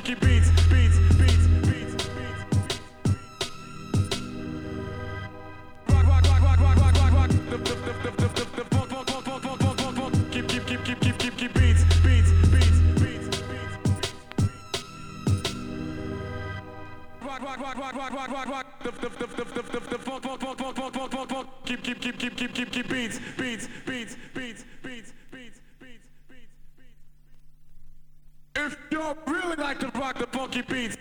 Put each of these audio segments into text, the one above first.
Sticky beats, beats, beats, beats, Rock, rock, rock, rock, rock, rock, rock, rock. The, the, the, the, the, the, funk, funk, funk, funk, funk, funk, funk. Keep, keep, keep, keep, keep, keep, keep beats, beats, beats, beats, beats. Rock, rock, rock, rock, rock, rock, rock, rock. The, the, the, the, the, the, the funk, funk, funk, funk, funk, funk, funk, funk. Keep, keep, keep, keep, keep, keep, keep beats, beats, beats. Beats,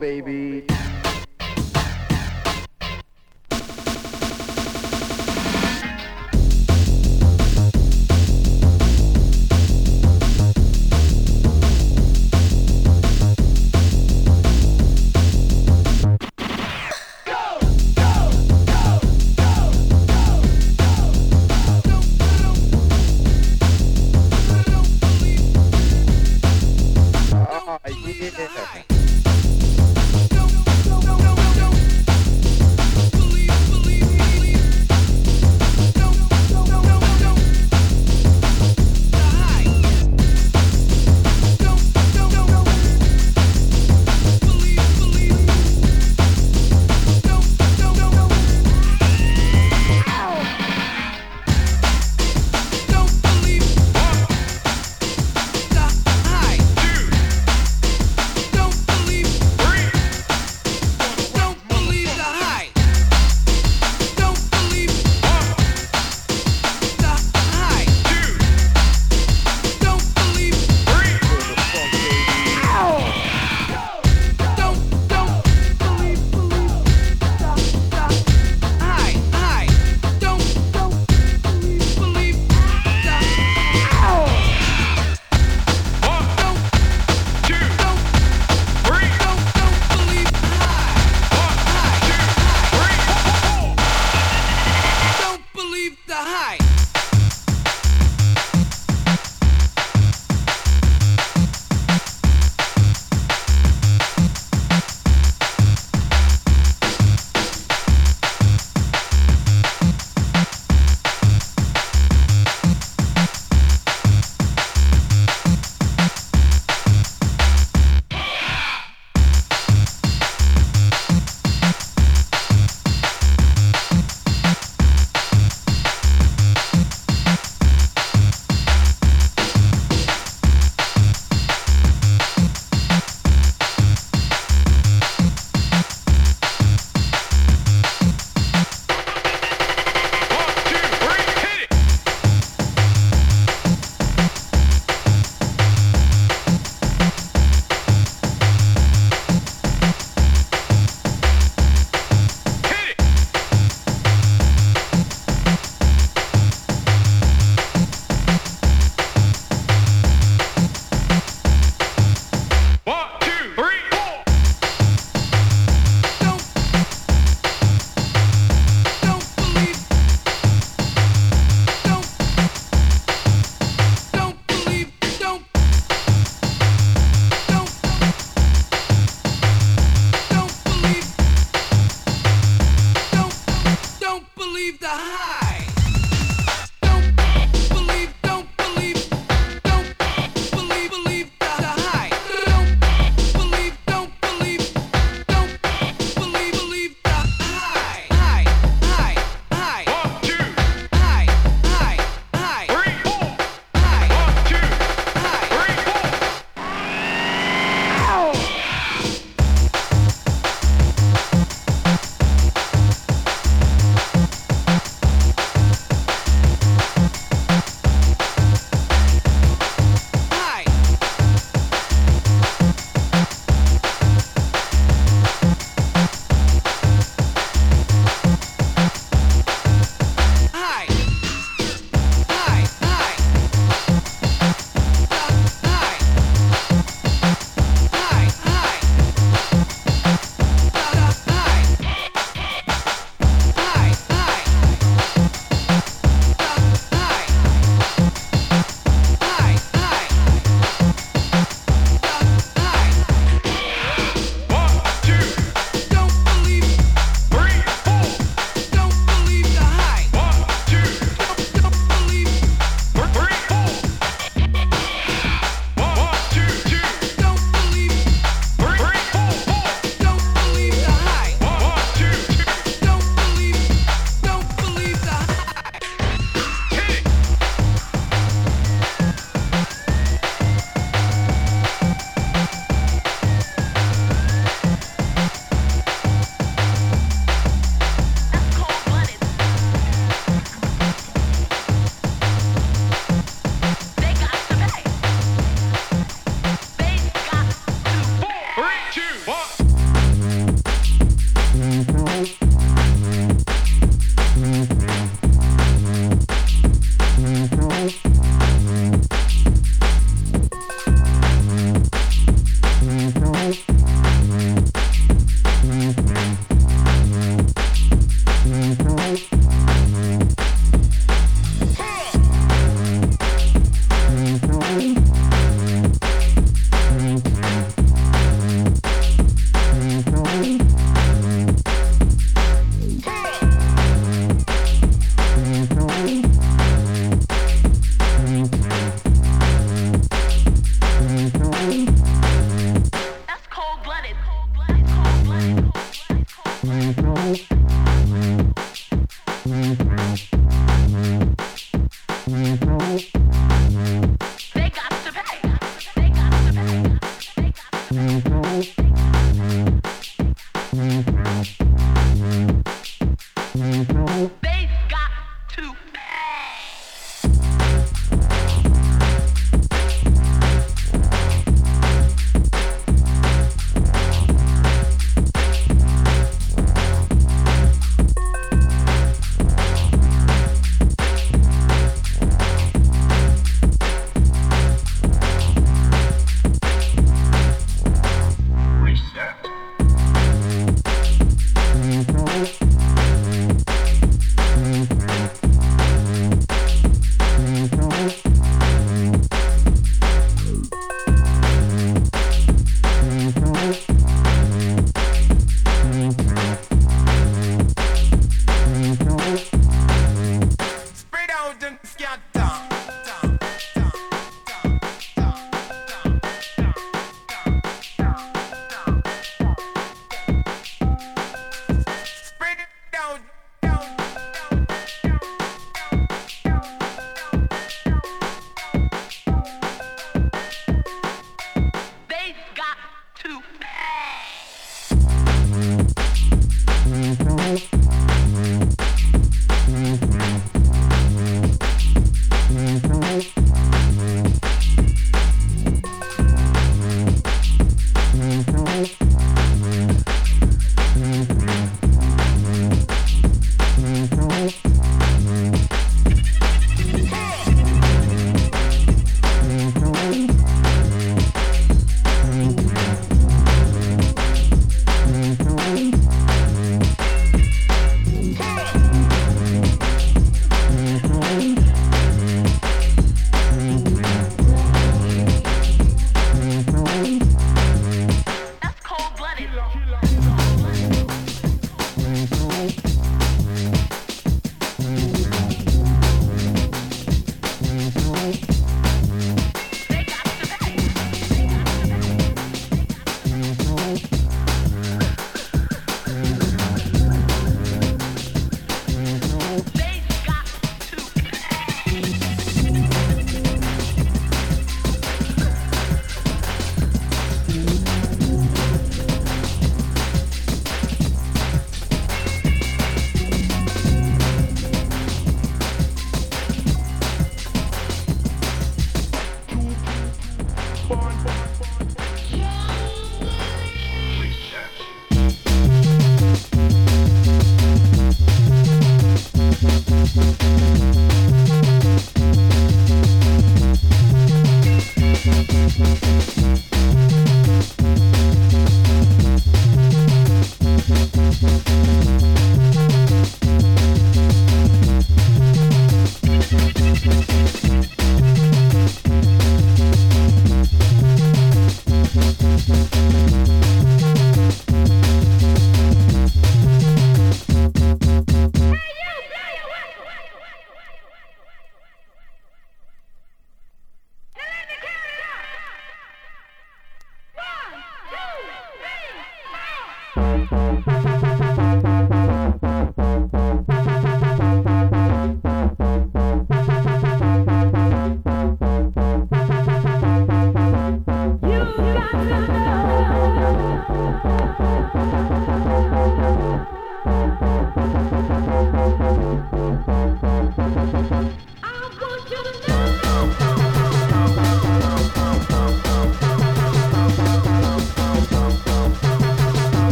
baby. high.